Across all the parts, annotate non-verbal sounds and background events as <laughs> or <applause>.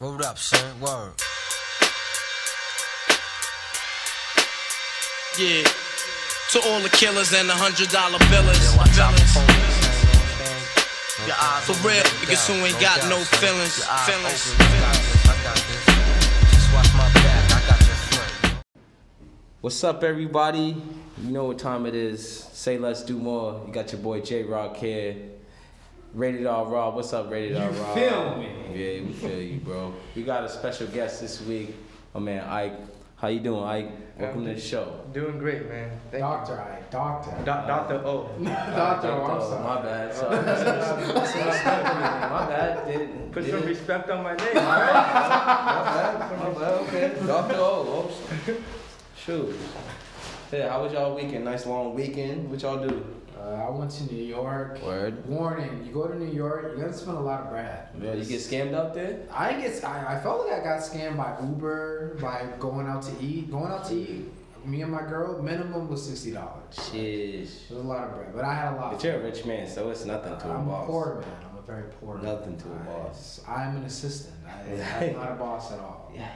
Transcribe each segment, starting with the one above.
Word up, son. Word. Yeah. To all the killers and the hundred dollar billers. Yo, Billers. for police, man, you know what I'm saying? Your eyes For real, niggas who ain't got no feelings. Feelings. open, I got this, I got this. Just watch my back, I got your front. What's up, everybody? You know what time it is. Say let's do more. You got your boy J Rock here. Rated R Raw. What's up, Rated R Raw? You feel me? Yeah, we feel you, bro. We got a special guest this week. My man Ike. How you doing, Ike? Welcome to the show. Doing great, man. Thank Doctor, I doctor. you. Do- Doctor O. <laughs> Doctor, oh, I'm Oh, sorry. My bad. <laughs> Sorry. my bad. Did, Put did some respect on my name. My bad. My bad. Okay. Doctor O. Oops. Shoot. Yeah. How was y'all weekend? Nice long weekend. What y'all do? Uh, I went to New York. Word. Warning: You go to New York, you gotta spend a lot of bread. Yeah, you get scammed out there? I get. I, I felt like I got scammed by Uber by going out to eat. Going out to eat. Me and my girl, minimum was sixty dollars. Sheesh. It was a lot of bread, but I had a lot. But you're a rich man, so it's nothing to a I'm boss. I'm a poor man. I'm a very poor man. Nothing to a I- boss. I'm an assistant. I, I'm <laughs> not a boss at all. Yeah.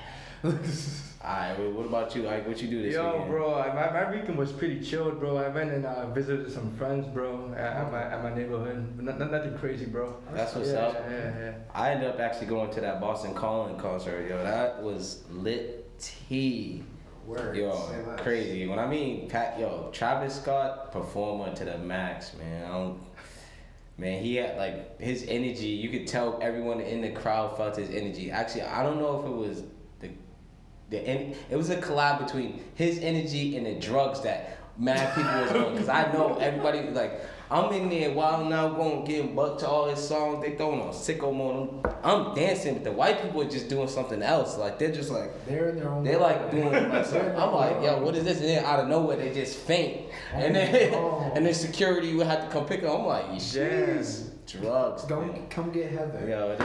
<laughs> Alright, well, what about you? Like, what you do this Yo, weekend? bro, my, my weekend was pretty chilled, bro. I went and uh, visited some friends, bro, at, at my at my neighborhood. But not, nothing crazy, bro. That's what's yeah, up. Yeah, yeah. I ended up actually going to that Boston Calling concert. Yo, that was lit tea. Word. Yo, Say crazy. When I mean, Pat, yo, Travis Scott performer to the max, man. I don't, man, he had like his energy. You could tell everyone in the crowd felt his energy. Actually, I don't know if it was the en- it was a collab between his energy and the drugs that mad people was on. Cause I know everybody like I'm in there while now going getting bucked to all his songs. They throwing on sicko mode. I'm, I'm dancing, but the white people are just doing something else. Like they're just like. They're in their own. They like doing like They're something. in their I'm like, yo, what is this? And then out of nowhere they just faint. And then Oh. and then <laughs> security would have to come pick them. I'm like, jeez, drugs. Go man. come get Heather. Yo,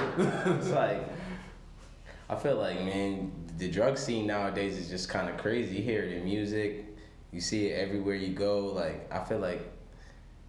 it's like I feel like man, the drug scene nowadays is just kind of crazy. You hear it in music, you see it everywhere you go. Like I feel like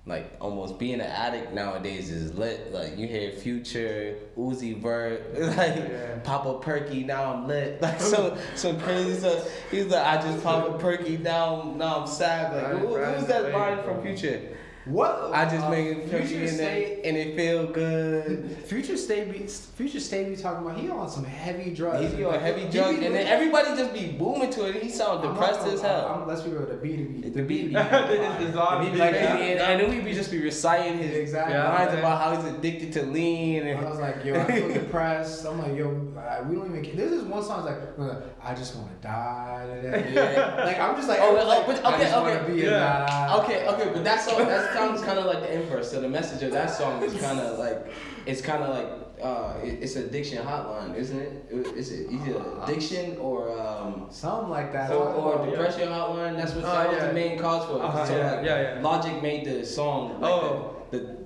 like almost being an addict nowadays is lit. Like you hear Future, Uzi Vert, <laughs> like Yeah. Papa Perky. Now I'm lit. <laughs> Like so some crazy stuff. He's like I just pop a Perky. Now now I'm sad. Like Right, who, right, who's that line from. Future? What? I just uh, make it Future and, State. it, and it feel good. Future State be Future State be talking about he on some heavy drugs. He's on heavy drugs, be and then everybody just be booming to it. He sound I'm depressed not- as hell. I'm, let's be real, the beat <laughs> be The beat be It's- it's all- And be like, Yeah. and, and then we be just be reciting his Exactly. Yeah. lines man. about how he's addicted to lean and I was like, yo, I feel <laughs> depressed. I'm like, yo, I, we don't even. This is one song. It's like, uh, I just want to die today. Yeah. Like I'm just like, Oh, I'm like, but I okay, just okay. be Yeah. Okay, okay, but that song that sounds kind of like the inverse. So the message of that song is kind of like it's kind of like uh, it, it's addiction hotline, isn't it? Is it either addiction or um, Something like that. or, Talk or about- depression hotline? That's what Oh, that was the main cause for it. Uh-huh, so yeah, like, yeah, yeah. Logic made the song. Like Oh. the,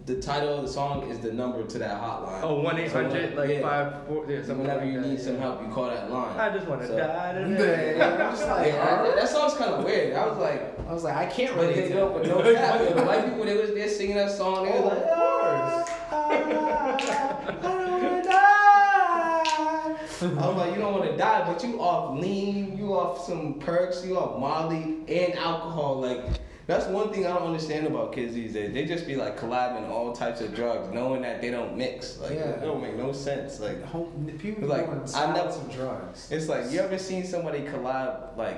the the title of the song is the number to that hotline. Oh, one eight hundred So, like yeah. five four yeah So something whenever like you that, need yeah. some help, you call that line. I just want to So- die today. Yeah, I'm just like, Yeah, that, that song's kind of weird. I was like, I was like, I can't but relate they to no, it. but no cap. <laughs> yo, The white people they was there singing that song. They was Oh, like, of ah, course. Ah, ah, I don't wanna die. I was like, you don't want to die, but you off lean, you off some perks, you off Molly and alcohol. Like that's one thing I don't understand about kids these days. They just be like collabing all types of drugs, knowing that they don't mix. Like Yeah. it don't make no sense. Like people Like, I never- some drugs. it's like you ever seen somebody collab like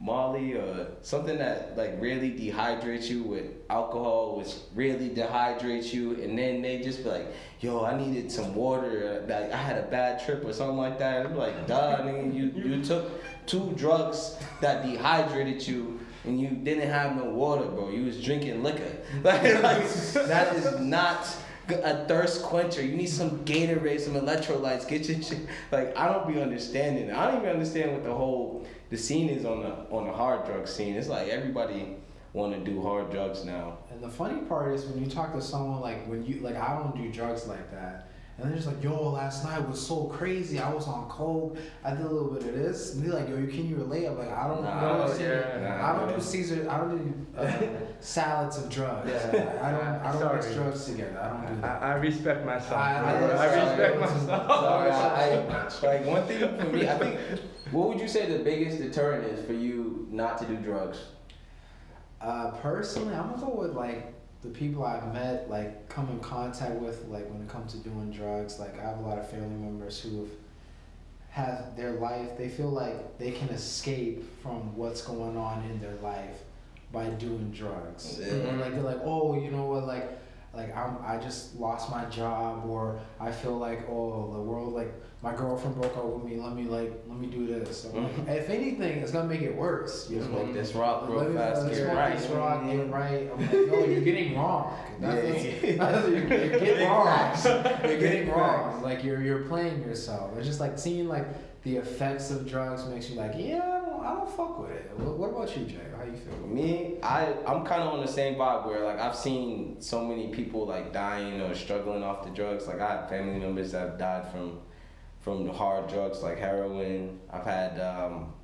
Molly or something that like really dehydrates you with alcohol, which really dehydrates you, and then they just be like, "Yo, I needed some water. Like I had a bad trip or something like that." I'm like, "Duh, nigga, you you took two drugs that dehydrated you." And you didn't have no water, bro. You was drinking liquor. <laughs> Like, like, that is not a thirst quencher. You need some Gatorade, some electrolytes. Get your shit. Like I don't be understanding. I don't even understand what the whole the scene is on the on the hard drug scene. It's like everybody want to do hard drugs now. And the funny part is when you talk to someone like when you like I don't do drugs like that. And they're just like, yo, last night was so crazy. I was on coke. I did a little bit of this. And they're like, yo, you can you relate? I'm like, I don't Nah, know. yeah, nah, I don't nah. do Caesar. I don't do uh, <laughs> salads of drugs. Yeah. I don't. I don't mix drugs together. I don't do that. I respect myself. I- I- I, respect <laughs> Sorry. myself. Sorry, I. Like one thing for me, I think. What would you say the biggest deterrent is for you not to do drugs? Uh, personally, I'm gonna go with like the people I've met, like come in contact with, like when it comes to doing drugs. Like I have a lot of family members who have had their life. They feel like they can escape from what's going on in their life by doing drugs. Yeah. And like they're like, oh, you know what, like. Like I'm, I just lost my job, or I feel like, oh, the world, like my girlfriend broke up with me. Let me like, let me do this. I'm like, mm-hmm. if anything, it's gonna make it worse. You know? Smoke mm-hmm. this rock real Let me- fast, let me get smoke right. this rock, get mm-hmm. right. I'm like, no, you're getting wrong. <laughs> That's, Yeah. <laughs> that's, you're, you're getting wrong. You're getting wrong. Like you're you're playing yourself. It's just like seeing like the effects of drugs makes you like, yeah, I don't, I don't fuck with it. What, what about you, Jay? How you feel? Me, I I'm kind of on the same vibe where like I've seen so many people like dying or struggling off the drugs. Like I have family members that have died from from the hard drugs like heroin. I've had um,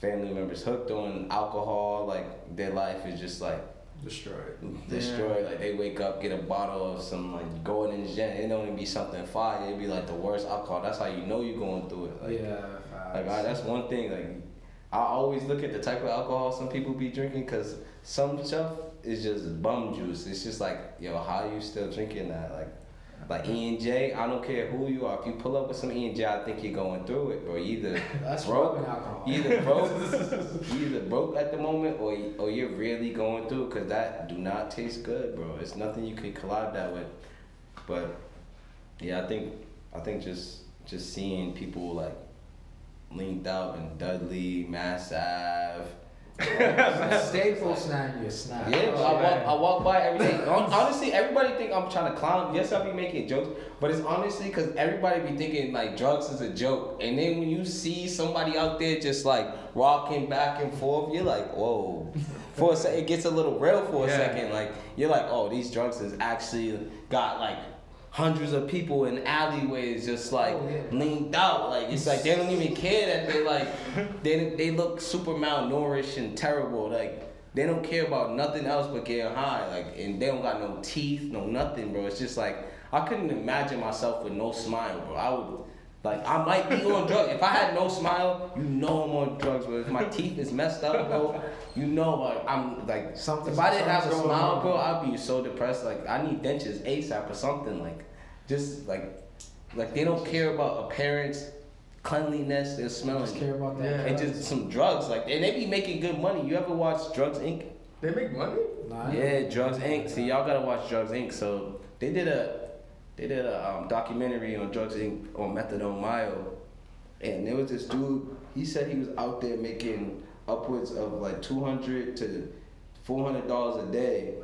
family members hooked on alcohol. Like their life is just like Destroyed. destroyed. Like they wake up, get a bottle of some like going in gin. It don't even be something fire. It'd be like the worst alcohol. That's how you know you're going through it. Like, yeah. like. I, that's one thing. Like I always look at the type of alcohol some people be drinking because some stuff is just bum juice. It's just like yo, how you still drinking that? Like like E and J. I don't care who you are. If you pull up with some E and J, I think you're going through it, or either <laughs> That's broke, rubbing alcohol. you either broke, <laughs> either broke at the moment, or or you're really going through. Cause that do not taste good, bro. It's nothing you can collide that with. But yeah, I think I think just just seeing people like linked out and Dudley, Mass Ave. Staples snap you snap. Yeah, but I walk, I walk by every day. Honestly, everybody think I'm trying to clown. Yes, I be making jokes, but it's honestly because everybody be thinking like drugs is a joke, and then when you see somebody out there just like rocking back and forth, you're like, whoa. For a sec, it gets a little real for a Yeah. second. Like you're like, oh, these drugs is actually got like hundreds of people in alleyways just like Oh, yeah. linked out. Like it's like they don't even care that they like <laughs> they they look super malnourished and terrible. Like they don't care about nothing else but getting high. Like and they don't got no teeth, no nothing, bro. It's just like I couldn't imagine myself with no smile, bro. I would like I might be on drugs. If I had no smile, you know I'm on drugs, bro. If my teeth is messed up, bro, you know like I'm like Something- if I didn't have a smile, bro, I'd be so depressed. Like I need dentures ASAP or something. Like just like like they don't care about appearance, cleanliness, they're smelling. Just care about that. Yeah. And just some drugs, like and they be making good money. You ever watch Drugs Inc? They make money? Nah, Yeah, Drugs Inc. See, y'all gotta watch Drugs Inc. So they did a they did a um, documentary on Drugs Inc. on Methadone Mile, and there was this dude. He said he was out there making upwards of like two hundred to four hundred dollars a day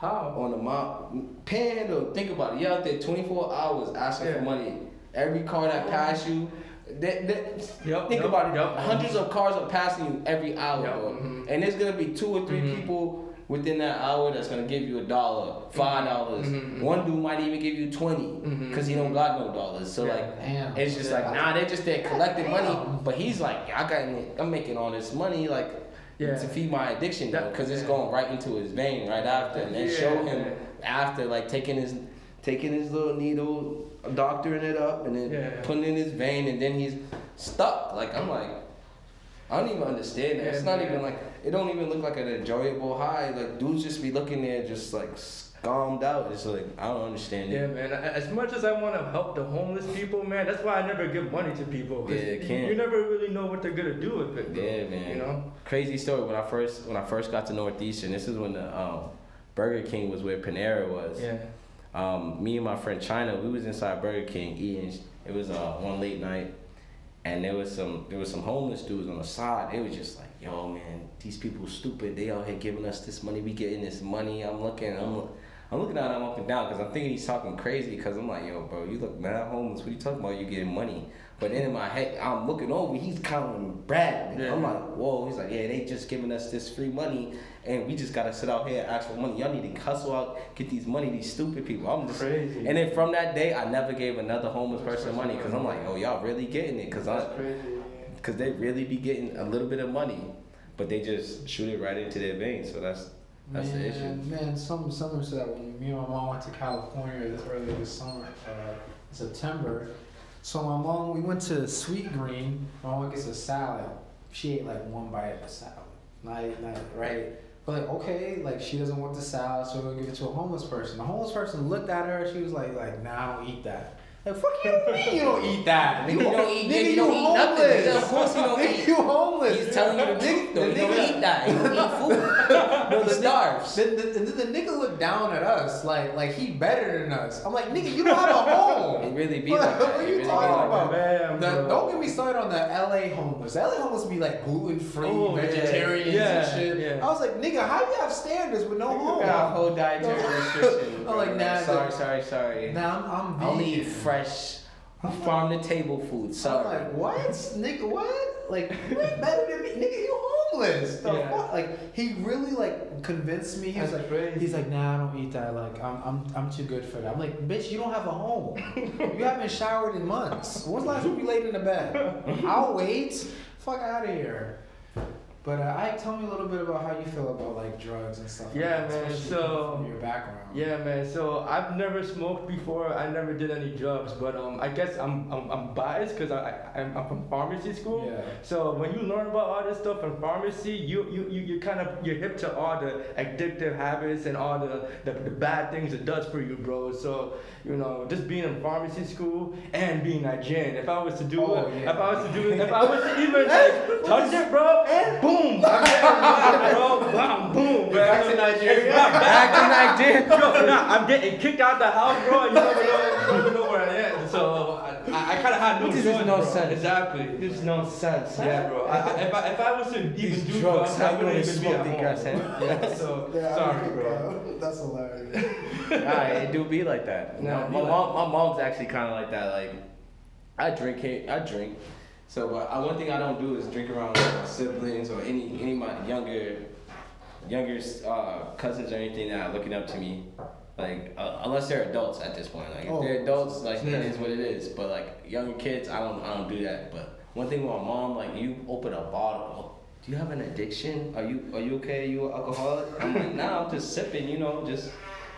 How? on the mount. Panhandle, think about it. You're out there 24 hours asking Yeah. for money. Every car that pass you, they, they, Yup, think yup, about it. yup. Hundreds of cars are passing you every hour, bro. mhm. And there's gonna be two or 3 Mhm. people within that hour that's gonna give you a dollar, five dollars. Mhm, mhm. One dude might even give you 20 Mhm, because he don't got no dollars. So Yeah. like. Damn. It's just like nah, they're just there collecting money, but he's like, I got, I'm making all this money like Yeah. to feed my addiction, That- because it's going right into his vein right after, and then Yeah. show him after like taking his taking his little needle, doctoring it up, and then Yeah. putting it in his vein, and then he's stuck. Like I'm like, I don't even understand that. Yeah, it's not man. even like it don't even look like an enjoyable high. Like dudes just be looking there just like scummed out. It's like I don't understand Yeah, it. man. As much as I want to help the homeless people, man, that's why I never give money to people. Yeah, you- can't. You never really know what they're gonna do with it. Bro. Yeah, man. You know. Crazy story. When I first when I first got to Northeastern, this is when the um, Burger King was where Panera was. Yeah. um, me and my friend China, we was inside Burger King eating. It was uh, one late night, and there was some there was some homeless dudes on the side. They was just like, "Yo, man, these people stupid. They out here giving us this money. We getting this money." I'm looking, I'm, I'm looking at him up and down because I'm thinking he's talking crazy. Because I'm like, "Yo, bro, you look mad homeless. What are you talking about? You getting money?" But then in my head, I'm looking over. He's counting bread. Yeah. I'm like, "Whoa!" He's like, "Yeah, they just giving us this free money." And we just gotta sit out here and ask for money. Y'all need to hustle out, get these money, these stupid people. I'm just Crazy. and then from that day, I never gave another homeless person money because I'm like, oh, y'all really getting it? Because I, crazy. because they really be getting a little bit of money, but they just shoot it right into their veins. So that's that's man, the issue. Man, something similar to that when me and my mom went to California this earlier this summer, uh, September. So my mom, we went to Sweetgreen. My mom gets a salad. She ate like one bite of the salad. Not, not right. But like, okay, like she doesn't want the salad, so we're gonna give it to a homeless person. The homeless person looked at her. She was like, like, nah, I don't eat that. Like, fuck you, what do you mean you don't eat that? Nigga, you don't eat- nigga, you you don't eat nothing, nigga. Of course you don't Nigga, eat. You homeless. He's telling you the truth though. The You don't nigga- eat that. You don't eat food. <laughs> No, the starves. The, the, the, the nigga looked down at us like like he better than us. I'm like, nigga, you don't have a <laughs> home. It really be <laughs> What- like. What are you really be talking like about? Man, The- don't get me started on the LA homeless. LA homeless be like gluten free, Oh, vegetarians Yeah, and shit. yeah. I was like, nigga, how you have standards with no You got a home? whole dietary restriction. I'm like, nah, sorry, the- sorry, sorry. Now I'm, I'm I only eat vegan. Fresh I'm farm to table food. So I'm Sorry. like, what, nigga? What? Like, you ain't better than me, nigga. You homeless? The Yeah. fuck? Like, he really like convinced me. He was That's like, crazy. he's like, nah, I don't eat that. Like, I'm, I'm, I'm too good for that. I'm like, bitch, you don't have a home. <laughs> you haven't showered in months. When's the last time you laid in the bed? <laughs> I'll wait. Fuck out of here. But uh, Ike, tell me a little bit about how you feel about like drugs and stuff. like Yeah, that, man, so- from your background. Yeah, man. So I've never smoked before. I never did any drugs, but um, I guess I'm I'm, I'm biased because I, I I'm, I'm from pharmacy school. Yeah. So when you learn about all this stuff in pharmacy, you you you you kind of you're hip to all the addictive habits and all the, the the bad things it does for you, bro. So you know, just being in pharmacy school and being Nigerian, if I was to do Oh, it, yeah. if I was to do it, if I <laughs> was to even like touch it, bro, boom, I'm getting bro, bam, boom, bro. Back to Nigeria. Back to Nigeria. Bro, nah, I'm getting kicked out the house, bro. and You never know, you never know where I am. So I, I, I kind of had no This is choice, no bro. Exactly. This is no sense. Yeah, bro. I, I, if, I, if I was to even These do drugs, drugs, I wouldn't even be at smoke the home. grass, eh? <laughs> Yeah, so sorry, bro. That's hilarious. <laughs> Nah, it do be like that. Nah, No, it be my like mom, my mom's actually kind of like that. Like, I drink I drink. So, but I, one thing I don't do is drink around like, my siblings or any any of my younger, younger uh, cousins or anything that are looking up to me. Like, uh, unless they're adults at this point. Like, if Oh. they're adults, like Yeah. it is what it is. But like younger kids, I don't, I don't do that. But one thing with my mom, like, you open a bottle. Do you have an addiction? Are you are you okay? Are you an alcoholic? I'm like, <laughs> nah, I'm just sipping, you know, just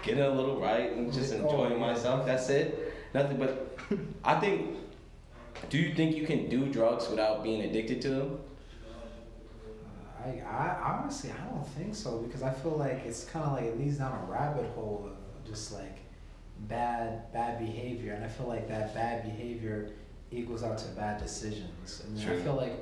getting a little right and just Oh, enjoying yeah. myself. That's it. Nothing but I think do you think you can do drugs without being addicted to them? I, I honestly I don't think so because I feel like it's kind of like it leads down a rabbit hole of just like bad bad behavior and I feel like that bad behavior equals out to bad decisions and I feel like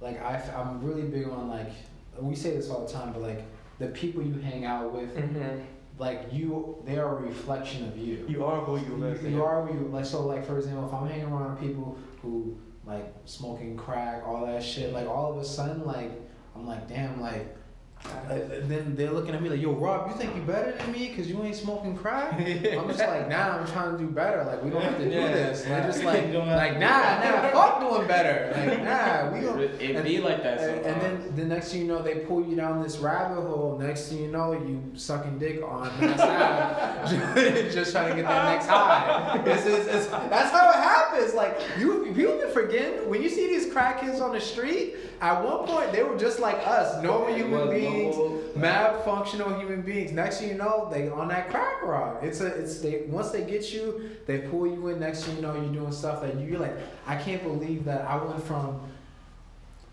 like I, i'm really big on like we say this all the time but like the people you hang out with Mm-hmm. like you they are a reflection of you You are who you live. you, you are who you like so like for example if I'm hanging around people who like smoking crack all that shit like all of a sudden like I'm like damn like uh, then they're looking at me like yo Rob you think you better than me because you ain't smoking crack <laughs> I'm just like nah I'm trying to do better like we don't have to do Yeah. this and they're just <laughs> like You don't have like nah nah fuck doing better like <laughs> nah we don't It be like that and, sometimes. and then the next thing you know, they pull you down this rabbit hole. Next thing you know, you sucking dick on Ave, just trying to get that next high. It's, it's, it's, that's how it happens. Like you, people be forgetting when you see these crackheads on the street. At one point, they were just like us, normal human was beings, oh, normal. mad functional human beings. Next thing you know, they on that crack rock. It's a, it's they once they get you, they pull you in. Next thing you know, you're doing stuff that you're like, I can't believe that I went from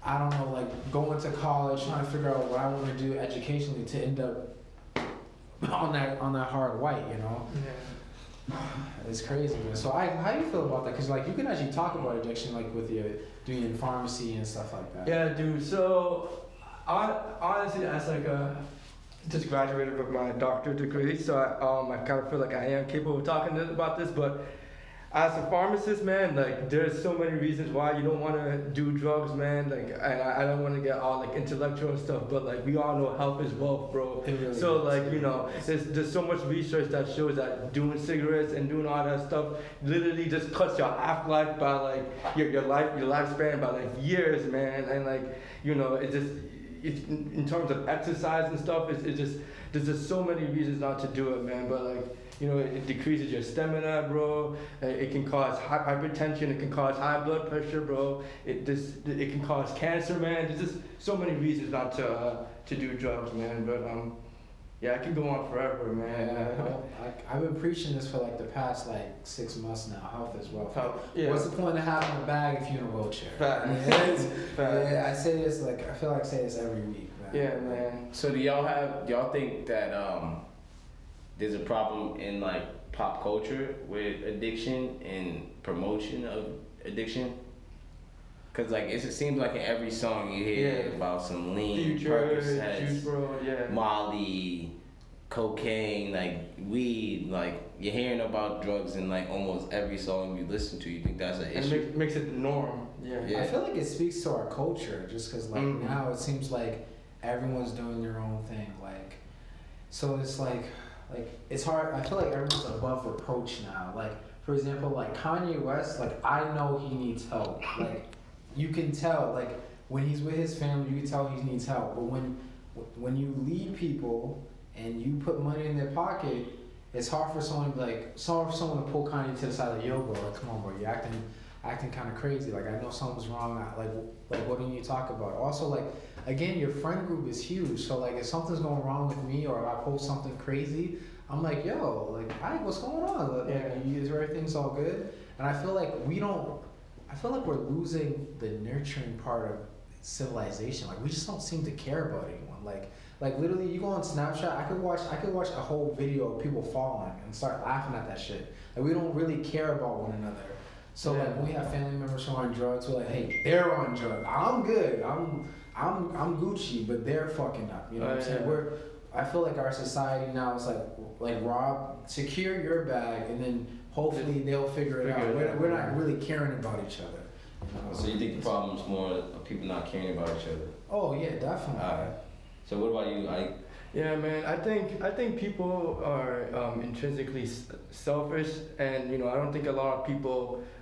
I don't know, like going to college, trying to figure out what I want to do educationally to end up <laughs> on that on that hard white, you know. Yeah. It's crazy, man. So, I, how do you feel about that? Because like you can actually talk about addiction, like with your doing pharmacy and stuff like that. Yeah, dude. So, honestly, as like a just graduated with my doctorate degree, so I, um, I kind of feel like I am capable of talking to- about this. But as a pharmacist, man, like there's so many reasons why you don't want to do drugs, man. Like, and I, I don't want to get all like intellectual and stuff, but like we all know health is wealth, bro. Really So is. like you know, there's there's so much research that shows that doing cigarettes and doing all that stuff literally just cuts your half life by like your your life your lifespan by like years, man. And like you know, it just it's in, terms of exercise and stuff, it's, it's just there's just so many reasons not to do it, man. But like you know, it, it decreases your stamina, bro. Uh, It can cause hy- hypertension. It can cause high blood pressure, bro. It just it can cause cancer, man. There's just so many reasons not to uh, to do drugs, man. But um, Yeah, I can go on forever, man. Yeah, I, I've been preaching this for like the past like six months now. Health is wealth. How- yeah. What's the point of having a bag if you're in a wheelchair? Facts. <laughs> Yeah, it's- <laughs> yeah, I say this like I feel like I say this every week, man. Yeah, man. So do y'all have do y'all think that um there's a problem in like pop culture with addiction and promotion of addiction? Cause like it's, it seems like in every song you hear Yeah. about some lean, Future, Juice Percocets, Bro, yeah. Molly, cocaine, like weed, like you're hearing about drugs in like almost every song you listen to. You think that's an issue? makes, makes it the norm. Yeah. Yeah. I feel like it speaks to our culture just because like Mhm. now it seems like everyone's doing their own thing like so it's like like it's hard I feel like everyone's above reproach now like for example like Kanye West like I know he needs help like you can tell like when he's with his family you can tell he needs help but when when you lead people and you put money in their pocket it's hard for someone to be like hard for someone to pull Kanye to the side like yo bro like come on bro you're acting acting kind of crazy. Like I know something's wrong. I- Like like what do you talk about? Also like again, your friend group is huge. So like if something's going wrong with me or if I post something crazy, I'm like yo like hi what's going on? Like, Yeah. you, is everything's all good? And I feel like we don't. I feel like we're losing the nurturing part of civilization. Like we just don't seem to care about anyone. Like like literally, you go on Snapchat. I could watch. I could watch a whole video of people falling and start laughing at that shit. Like we don't really care about one another. So Yeah. like when we have family members who are on drugs, we're like, hey, they're on drugs. I'm good. I'm I'm I'm Gucci, but they're fucking up. You know what I'm Oh, saying? We're I feel like our society now is like like Rob, secure your bag, and then hopefully they'll figure it Figure out. it We're, out, we're not really caring about each other. you know? So you think the problem's more of people not caring about each other? Oh yeah, definitely. Alright. So what about you? Like, Yeah, man. I think I think people are um, intrinsically s- selfish, and you know I don't think a lot of people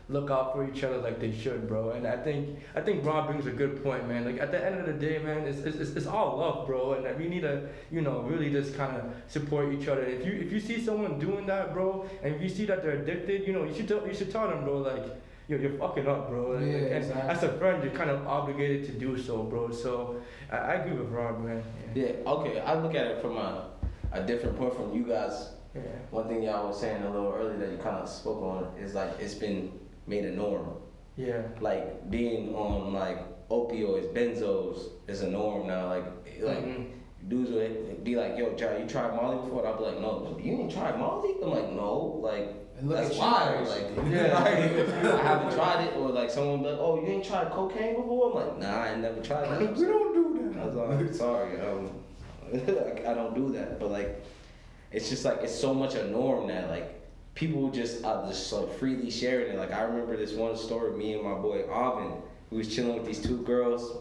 look out for each other like they should, bro. And I think I think Rob brings a good point, man. Like at the end of the day, man, it's it's, it's, all love, bro, and we need to you know really just kind of support each other. If you if you see someone doing that, bro, and if you see that they're addicted, you know you should tell, you should tell them, bro, like. Yo, you're fucking up, bro. Like, Yeah, and exactly. as a friend, you're kind of obligated to do so, bro. So I, I agree with Rob, man. yeah, okay. I look at it from a, a different point from you guys. Yeah. One thing y'all was saying a little earlier that you kind of spoke on is like it's been made a norm. Yeah. Like being on like opioids, benzos is a norm now. Like like Mhm. dudes would be like, "Yo, Jai, you tried Molly before?" And I'd be like, "No, you ain't tried Molly." I'm like, "No, like." And look That's at you, wild. crazy. Like, <laughs> Yeah. <laughs> like, I haven't tried it, or like someone be like, "Oh, you ain't tried cocaine before?" I'm like, "Nah, I never tried <laughs> that." we don't do I was that. like, sorry, um, I don't do that. But like, it's just like it's so much a norm that like people just are just like freely sharing it. Like I remember this one story. Me and my boy Alvin, we was chilling with these two girls,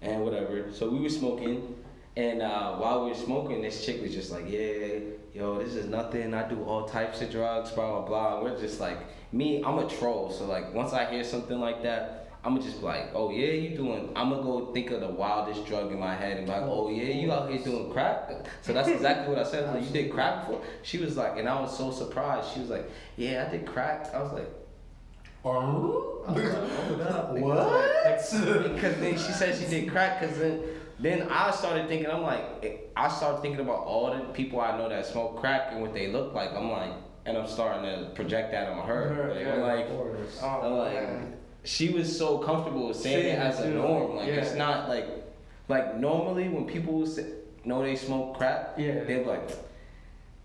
and whatever. So we were smoking, and uh, while we were smoking, this chick was just like, yeah, yo, this is nothing. I do all types of drugs, blah blah blah. We're just like, me, I'm a troll. So like, once I hear something like that. I'm gonna just be like, oh yeah, you doing? I'm gonna go think of the wildest drug in my head and be like, oh yeah, you out here doing crack. So that's exactly what I said. I like, you did crack before? She was like, and I was so surprised. She was like, yeah, I did crack. I was like, Oh? I was like, oh, hold <laughs> up. What? Like, because then she said she did crack. Cause then, then I started thinking. I'm like, eh, I started thinking about all the people I know that smoke crack and what they look like. I'm like, and I'm starting to project that on her. Her, Like, yeah. I'm like, Oh, I'm like, man. She was so comfortable with saying Saying it as a norm. Like Yeah. it's not like, like normally when people say, know they smoke crap, Yeah. they're like,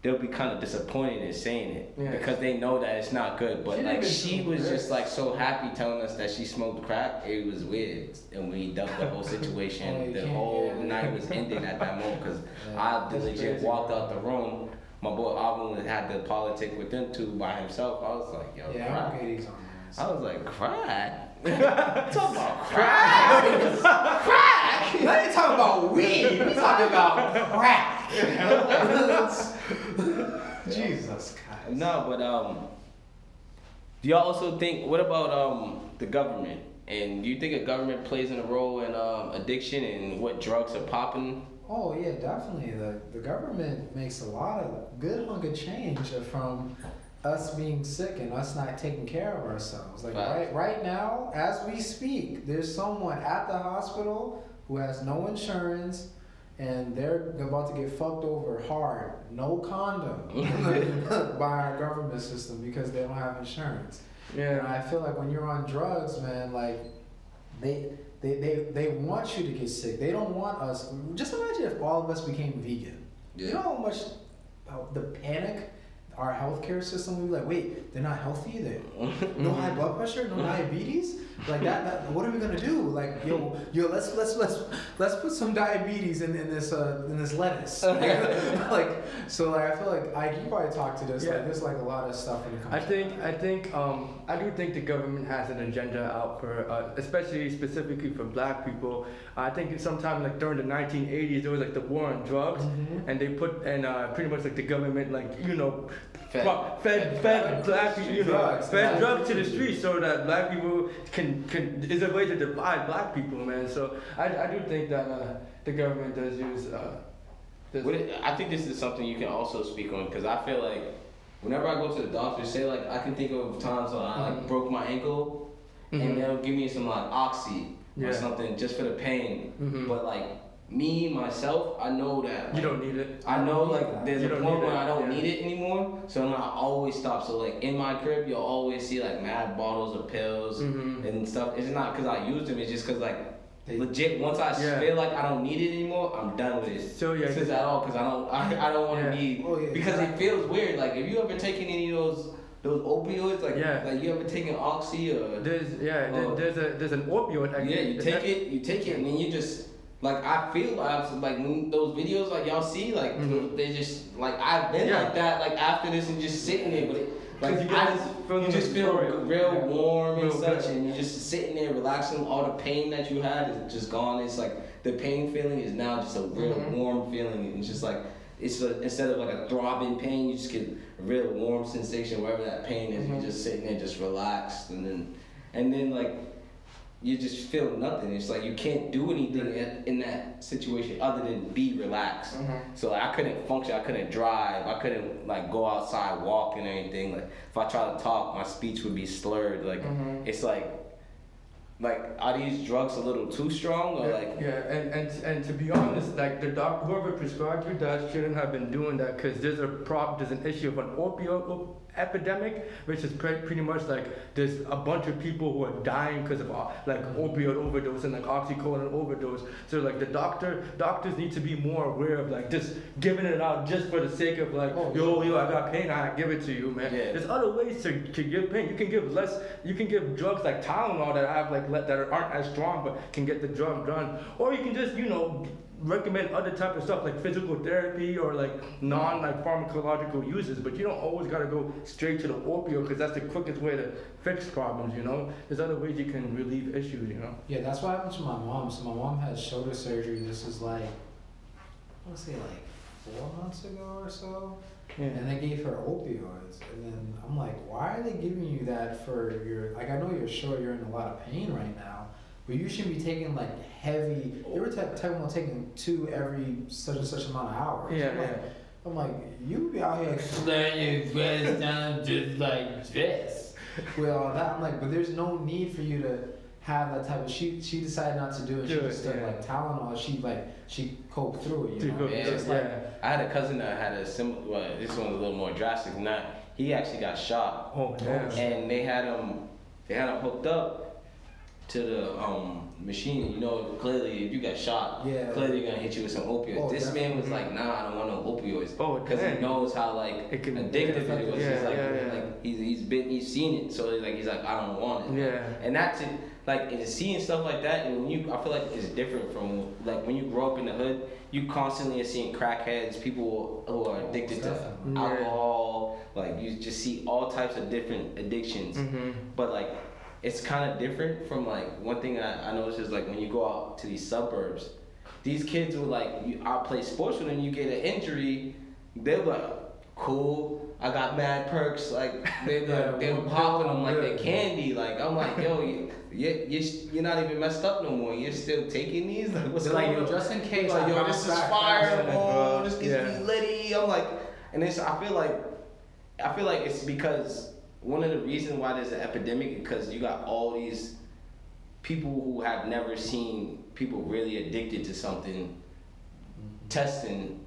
they'll be kind of disappointed in saying it Yeah. because they know that it's not good. But She like she was just like so happy telling us that she smoked crack. It was weird, and we dumped the whole <laughs> Oh, situation. you the whole yeah. night was ending at that moment because. <laughs> I That's legit crazy, walked out the room. My boy Alvin had the politic with them two by himself. I was like, yo, Yeah, crack. I'm okay these on this. I was like, crack? <laughs> Talk about crack? crack? Now you talking about weed. We <laughs> talking about crack. <laughs> Jesus Christ. No, but um, do y'all also think? What about um the government? And do you think a government plays in a role in um, addiction and what drugs are popping? Oh yeah, definitely. The the government makes a lot of good hunk of change from us being sick and us not taking care of ourselves. Like Facts. right right now, as we speak, there's someone at the hospital who has no insurance, and they're about to get fucked over hard, no condom, <laughs> <laughs> by our government system because they don't have insurance. And Yeah. I feel like when you're on drugs, man, like they they, they, they want you to get sick. They don't want us. Just imagine if all of us became vegan. Yeah. You know how much how the panic our healthcare system would be like. Wait, they're not healthy. They no <laughs> mm-hmm. high blood pressure, no mm-hmm. diabetes. Like that, that. What are we gonna do? Like yo, yo, let's let's let's let's put some diabetes in, in this uh in this lettuce. <laughs> <laughs> like so, like I feel like I you probably talk to this. Yeah. Like there's like a lot of stuff when it comes. I to think I think um, I do think the government has an agenda out for uh, especially specifically for black people. I think sometime like during the 1980s there was like the war on drugs, Mhm. and they put and uh, pretty much like the government like you know Fed. pro- fed fed black people you know Drugs. fed drugs to the streets so that black people can can is a way to divide black people man. So I, I do think that uh, the government does use. Uh, it, I think this is something you can also speak on because I feel like whenever I go to the doctor, say like I can think of times when I like Mhm. broke my ankle Mhm. and they'll give me some like oxy Yeah. or something just for the pain. Mhm. But like me myself, I know that you don't need it. I know like there's You a point need where it, I don't yeah. need it anymore, so then I always stop. So like in my crib, you'll always see like mad bottles of pills Mhm. and stuff. It's not because I used them; it's just because like legit. Once I Yeah. feel like I don't need it anymore, I'm done with it. So yeah, This is at all because I don't I, I don't want to Yeah. be Oh, yeah, because it feels weird. Like if you ever taken any of those those opioids, like Yeah. like you ever taken oxy or There's yeah, there- Oh. there's a there's an opioid. I yeah, you take that- it, you take it, and then you just like I feel like like those videos like y'all see like Mhm. they just like I've been Yeah. like that like after this and just sitting there, but it, like you I just feeling you just feel real Yeah. warm and Real such, good. and you're just sitting there relaxing. All the pain that you had is just gone. It's like the pain feeling is now just a real Mhm. warm feeling. It's just like it's a, instead of like a throbbing pain, you just get a real warm sensation wherever that pain is. Mhm. You're just sitting there, just relaxed, and then and then like you just feel nothing. It's like you can't do anything in, in that situation other than be relaxed. Mhm. So like, I couldn't function. I couldn't drive. I couldn't like go outside walking or anything. Like if I try to talk, my speech would be slurred. Like Mhm. it's like like are these drugs a little too strong or yeah, like yeah, and, and and to be honest, like the doc, whoever prescribed you that shouldn't have been doing that because there's a prop, there's an issue of an opioid op- epidemic, which is pre- pretty much like there's a bunch of people who are dying because of uh, like opioid overdose and like oxycodone overdose. So like the doctor, doctors need to be more aware of like just giving it out just for the sake of like, Oh, yo, yo, I got pain, I give it to you, man. Yeah. There's other ways to, to give pain. You can give less. You can give drugs like Tylenol that have like le- that aren't as strong but can get the job done. Or you can just you know recommend other type of stuff like physical therapy or like non like pharmacological uses. But you don't always gotta go straight to the opioid because that's the quickest way to fix problems. You know, there's other ways you can relieve issues. You know. Yeah, that's what happened to my mom. So my mom had shoulder surgery. This is like, I want to say like four months ago or so. And they gave her opioids. And then I'm like, why are they giving you that for your, like, I know you're sure you're in a lot of pain right now, but you shouldn't be taking like heavy, they were ta- talking about taking two every such and such amount of hours. Yeah, I'm like, yeah. I'm like, you be out here slowing your breath down just like this. With all that, I'm like, but there's no need for you to have that type of. She she decided not to do it. She Do it, just took yeah. like Tylenol. She like she coped through it. You know, go- Yeah, It's just yeah. like I had a cousin that had a similar. Well, this one's a little more drastic. than that. he actually got shot, Oh damn. and they had him. They had him hooked up to the um machine. You know, clearly if you got shot, Yeah. clearly they're gonna hit you with some opioids. Oh, this man was like, nah, I don't want no opioids. Oh, because he knows how like It can- addictive it it was. affect- he's like, yeah, yeah, yeah. like he's he's been he's seen it, so like he's like, I don't want it. Yeah. And that's it. Like and seeing stuff like that, and when you, I feel like it's different from like when you grow up in the hood. You constantly are seeing crackheads, people who are addicted to alcohol. Like you just see all types of different addictions. Mhm. But like, it's kind of different from like one thing I, I noticed is like when you go out to these suburbs, these kids will like you I play sports with them. You get an injury, they're like, cool. I got mad perks. Like they're <laughs> Yeah, like, they're well, popping them like yeah. they candy. Like I'm like, yo, you, you, you you're not even messed up no more. You're still taking these. Like what's They're like, yo, on? just in case Like yo, this is back fire. Oh, bro. this gets Yeah. me litty. I'm like, and it's I feel like I feel like it's because one of the reasons why there's an epidemic because you got all these people who have never seen people really addicted to something testing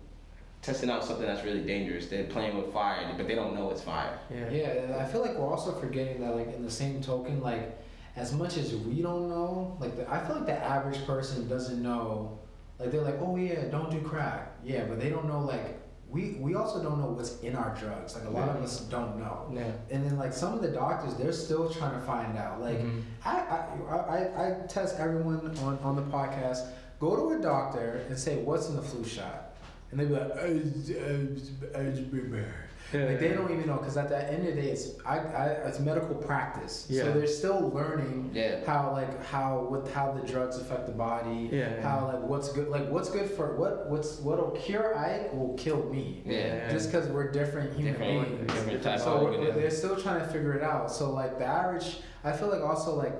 testing out something that's really dangerous. They're playing with fire, but they don't know it's fire. Yeah. Yeah, I feel like we're also forgetting that, like, in the same token, like, as much as we don't know, like, the, I feel like the average person doesn't know. Like, they're like, oh yeah, don't do crack. Yeah, but they don't know, like, we we also don't know what's in our drugs. Like, a lot of us don't know. Yeah. And then, like, some of the doctors, they're still trying to find out. Like, Mhm. I, I, I, I test everyone on, on the podcast. Go to a doctor and say, "What's in the flu shot?" And they be like, "Uh, uh, uh, uh, Yeah, like they yeah. don't even know because at the end of the day, it's I, I it's medical practice. Yeah. So they're still learning Yeah. how like how what how the drugs affect the body. Yeah, yeah. How like what's good like what's good for what what's what'll cure Ike will kill me. Yeah. Just because we're different human Different, beings. different type So of we're, we're- they're still trying to figure it out. So like the average, I feel like also like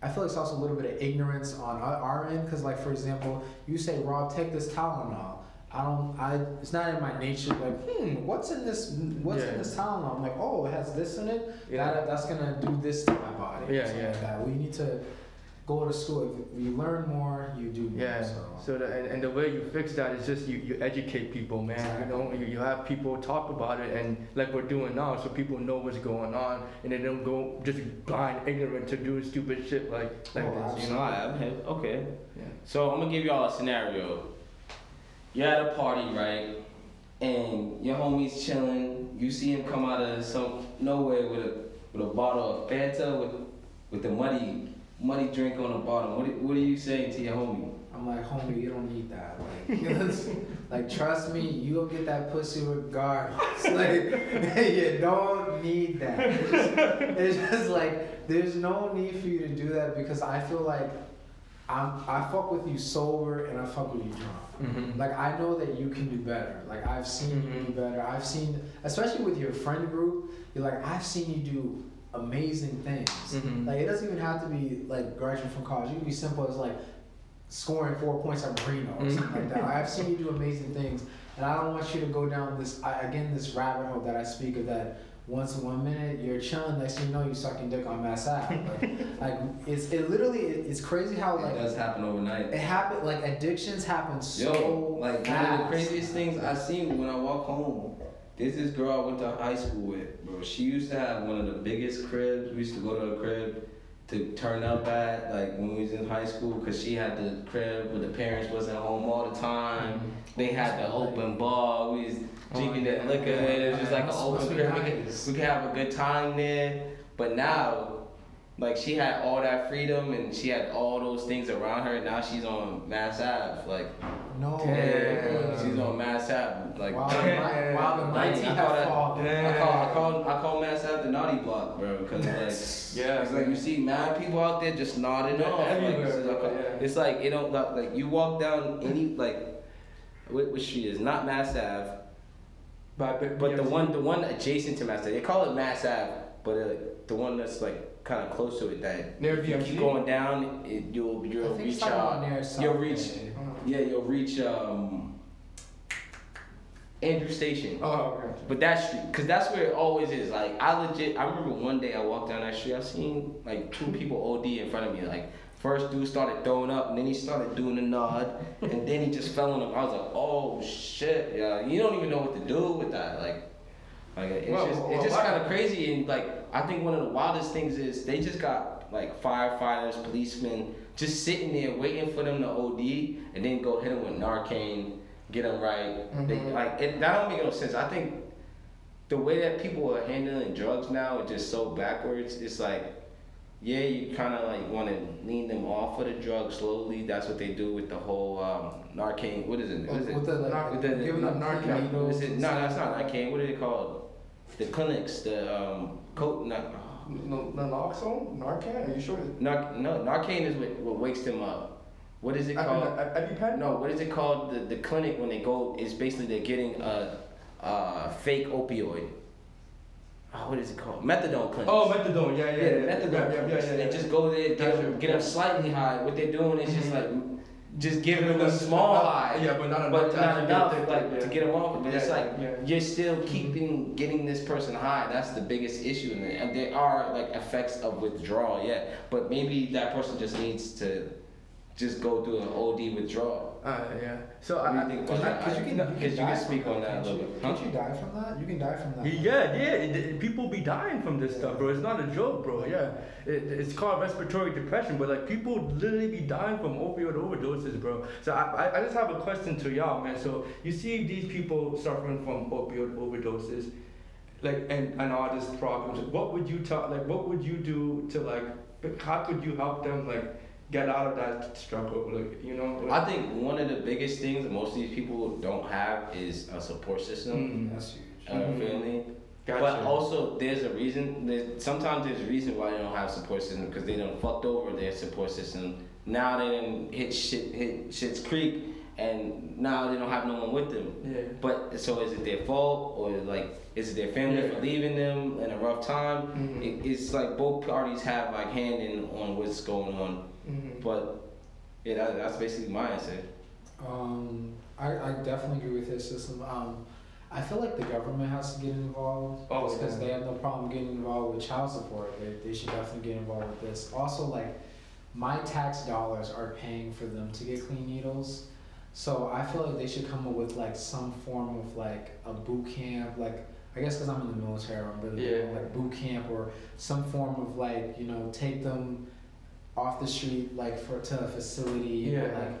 I feel like it's also a little bit of ignorance on our, our end because like for example, you say Rob, take this Tylenol. I don't. I. It's not in my nature. Like, hmm, what's in this? What's Yeah. in this Tylenol? I'm like, oh, it has this in it. Yeah. That, that's gonna do this to my body. Yeah, something yeah. Like that. We need to go to school. If you learn more, you do more. Yeah. So. So the, and, and the way you fix that is just you, you educate people, man. You know, you, you have people talk about it and like we're doing now, so people know what's going on and they don't go just blind ignorant to doing stupid shit like like Oh, this. You You know, know. I, I'm. Okay. Yeah. So I'm gonna give y'all a scenario. You're at a party, right? And your homie's chilling. You see him come out of some nowhere with a with a bottle of Fanta with with the muddy muddy drink on the bottom. What what are you saying to your homie? I'm like, homie, you don't need that. Like, <laughs> like trust me, you gonna get that pussy regardless. <laughs> Like, <laughs> you don't need that. It's just, it's just like, there's no need for you to do that because I feel like I'm, I fuck with you sober and I fuck with you drunk. Mhm. Like I know that you can do better. Like I've seen you Mhm. do better. I've seen, especially with your friend group, you're like I've seen you do amazing things. Mhm. Like it doesn't even have to be like graduating from college. It can be simple as like scoring four points at Marino or something like that. I've seen you do amazing things, and I don't want you to go down this I, again this rabbit hole that I speak of that. Once in one minute you're chilling, next thing you know you sucking dick on Mass Ave. Like, <laughs> like it's it literally it's crazy how like it does happen overnight. it happened like addictions happen so Yo, like one of the craziest things I seen when I walk home. There's this girl I went to high school with, bro. She used to have one of the biggest cribs. We used to go to a crib to turn up at, like when we was in high school, cause she had the crib where the parents wasn't home all the time. Mm-hmm. They had the open bar. We was drinking that liquor. and It was just like an Must- open must. We could, nice. we could have a good time there. But now, like she had all that freedom and she had all those things around her. Now she's on Mass Ave, like no. yeah, she's on Mass Ave, like. Wow, the, Yeah. mi- wow, the mighty I call that- fallen. I call, I call, I call Mass Ave the naughty block, bro, because like, Yeah. it's like you see mad people out there just nodding Yeah, off. Like, it's, like, yeah. it's like you know, like, like you walk down any like, what, what street is not Mass Ave, But, but the one, the one adjacent to Mass Ave, they call it Mass Ave, but uh, the one that's like kind of close to it, that Near if you BMC? keep going down, it, you'll you'll reach it's uh, you'll reach yeah you'll reach um Andrew Station. Oh, okay. But that street, cause that's where it always is. Like I legit, I remember one day I walked down that street. I seen like two people OD in front of me. Like first dude started throwing up, and then he started doing the nod, and then he just fell on him. I was like, oh shit, yeah. You don't even know what to do with that. Like, like it's Well, just well, it's just why- kind of crazy. And like I think one of the wildest things is they just got like firefighters, policemen, just sitting there waiting for them to OD, and then go hit them with Narcan, get them right. They, Mhm. like it, that don't make no sense. I think the way that people are handling drugs now is just so backwards. It's like, yeah, you kind of like want to lean them off of the drug slowly. That's what they do with the whole um, Narcan. What is it? What is it? With the like, With the- giving them Narcan no, needles. is it, no, that's not. Narcan. What are they called? The clinics, the um, coat. Not, No, naloxone, Narcan. Are you sure? Nar- no, Narcan is what, what wakes them up. What is it called? Epi- EpiPen. No, what is it called? The the clinic when they go is basically they're getting a, a fake opioid. Oh, what is it called? Methadone clinic. Oh, methadone. Yeah, yeah, yeah, yeah. methadone Yeah, yeah, yeah, clinics. yeah, They just go there, get Gotcha. them, get them slightly high. What they're doing is just Mhm. like just giving them a small high. Yeah, but not enough. But not enough, like yeah. to get them off. But it's like yeah. you're still keeping getting this person high. That's the biggest issue, and there are like effects of withdrawal, yeah. But maybe that person just needs to just go through an OD withdrawal. Uh, yeah. So What do I, you think Cause, about you- that? cause you can, No, can you can speak on that a can't little you? bit. Can't Huh? you die from that? You can die from that. Yeah, yeah. it- it- people be dying from this stuff, bro. It's not a joke, bro. Yeah, it, it's called respiratory depression, but like people literally be dying from opioid overdoses, bro. So I, I, I just have a question to y'all, man. So you see these people suffering from opioid overdoses, like and, and all these problems. What would you tell? Like, what would you do to like? How could you help them like get out of that struggle? Like, you know? I think one of the biggest things that most of these people don't have is a support system, Mm. That's huge. a Mhm. family. Gotcha. But also, there's a reason. There's, sometimes there's a reason why they don't have support system because they done fucked over their support system. Now they done hit shit, hit shit's creek, and now they don't have no one with them. yeah. But so is it their fault or like is it their family Yeah. for leaving them in a rough time? Mhm. It, it's like both parties have like hand in on what's going on. Mhm. But yeah, that, that's basically my answer. Um, I, I definitely agree with his system. Um, I feel like the government has to get involved Oh, because yeah. they have no problem getting involved with child support. They, they should definitely get involved with this. Also, like my tax dollars are paying for them to get clean needles, so I feel like they should come up with like some form of like a boot camp. Like I guess because I'm in the military, I'm really Yeah. like boot camp or some form of like you know take them off the street like for to a facility Yeah. like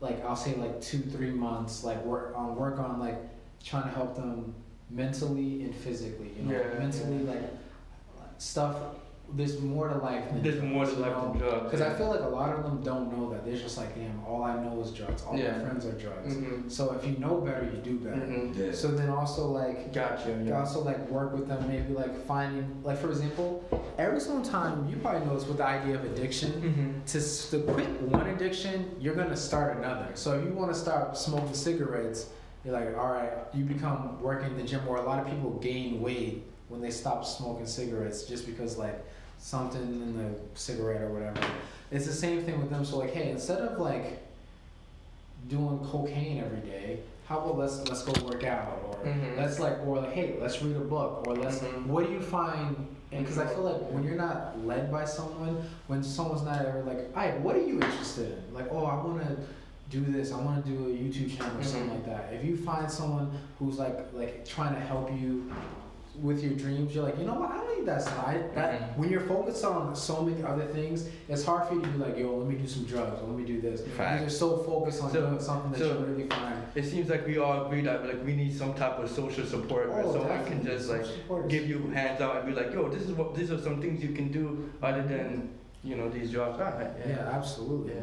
like I'll say like two three months like work on work on like trying to help them mentally and physically you know Yeah, mentally like stuff there's more to life than There's more to life than drugs. because I feel like a lot of them don't know that they're just like damn all I know is drugs all Yeah. my friends are drugs Mhm. so if you know better you do better Mhm. so then also like Gotcha. you Yeah. also like work with them, maybe like finding, like for example, every single time you probably know notice with the idea of addiction, Mhm. to, to quit one addiction, you're gonna start another. So if you want to start smoking cigarettes, you're like, all right, you become working in the gym, or a lot of people gain weight when they stop smoking cigarettes just because like something in the cigarette or whatever. It's the same thing with them. So like, hey, instead of like doing cocaine every day, how about let's let's go work out or Mhm. let's like or like hey let's read a book or let's Mhm. what do you find and because I feel like when you're not led by someone when someone's not ever like all right what are you interested in like oh I want to do this I want to do a YouTube channel or something Mhm. like that if you find someone who's like like trying to help you with your dreams you're like you know what I don't need that side that Mhm. when you're focused on so many other things it's hard for you to be like yo let me do some drugs or let me do this Fact. you're so focused on So- doing something that so- you really find It seems like we all agree that like we need some type of social support where Oh, someone can just like give you hands out and be like, yo, this is what these are some things you can do other than you know these jobs. Ah, Yeah, absolutely, Yeah.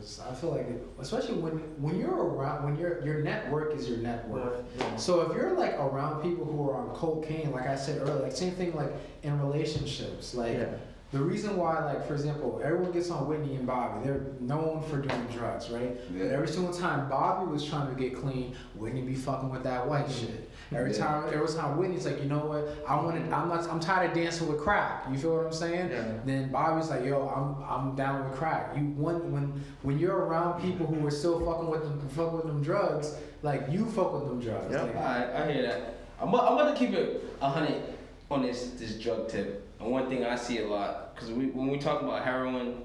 Because I feel like, it, especially when when you're around, when your your network is your net worth. Yeah. So if you're like around people who are on cocaine, like I said earlier, like same thing like in relationships, like. yeah. The reason why, like for example, everyone gets on Whitney and Bobby, they're known for doing drugs, right? But every single time Bobby was trying to get clean, Whitney be fucking with that white mm-hmm. shit. Every Yeah. time, every time Whitney's like, you know what? I want to. I'm not. I'm tired of dancing with crack. You feel what I'm saying? Yeah. Then Bobby's like, yo, I'm I'm down with crack. You when when when you're around people who are still fucking with them fucking with them drugs, like you fuck with them drugs. Yep. Like, Alright, I hear that. I'm, I'm about to keep it a hundred on this this drug tip. And one thing I see a lot, because we, when we talk about heroin,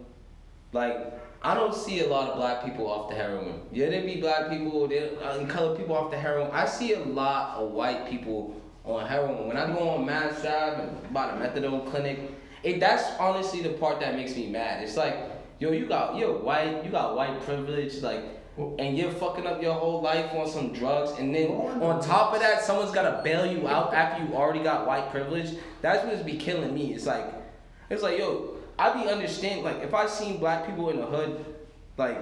like I don't see a lot of black people off the heroin. Yeah, there be black people, there uh, and colored people off the heroin. I see a lot of white people on heroin. When I go on Mass Drive and by the methadone clinic, it that's honestly the part that makes me mad. It's like, yo, you got you're white, you got white privilege, like and you're fucking up your whole life on some drugs, and then on top of that, someone's gotta bail you out after you already got white privilege. That's what's be killing me. It's like, it's like, yo, I be understand. Like, if I seen black people in the hood, like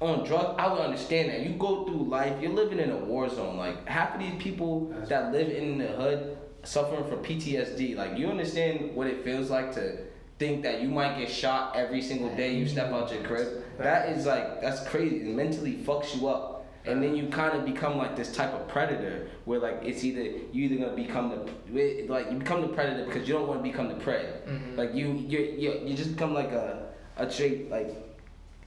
on drugs, I would understand that. You go through life, you're living in a war zone. Like half of these people that live in the hood suffering from PTSD. Like you understand what it feels like to think that you might get shot every single day you step out your crib. That is like that's crazy. It mentally fucks you up. And then you kind of become like this type of predator, where like it's either you either gonna become the like you become the predator because you don't want to become the prey. Like you you you you just become like a a trait like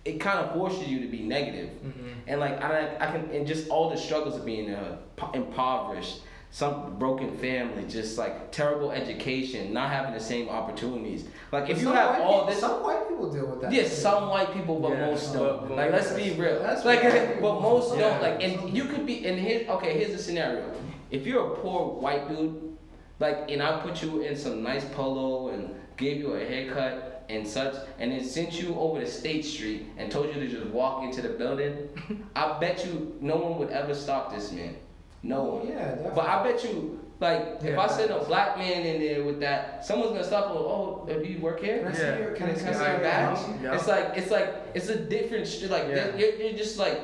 it kind of forces you to be negative. Mm-hmm. And like I, I can and just all the struggles of being uh, impoverished, some broken family, just like terrible education, not having the same opportunities. Like if you have all people- this, some white people deal with that. yeah, some white people, but Yeah, most don't. but- like let's be real. That's like, what <laughs> but most do. don't. Like, and you could be. And here, okay, here's the scenario. If you're a poor white dude, like, and I put you in some nice polo and gave you a haircut and such, and then sent you over to State Street and told you to just walk into the building, <laughs> I bet you no one would ever stop this man. No one. Yeah, definitely. But I bet you, like, if I send a black man in there with that, someone's gonna stop. and go, Oh, do you work here? Can I see Yeah. your, can I see Can your badge? Yeah. It's like it's like it's a different sh- like Yeah. there- you're, you're just like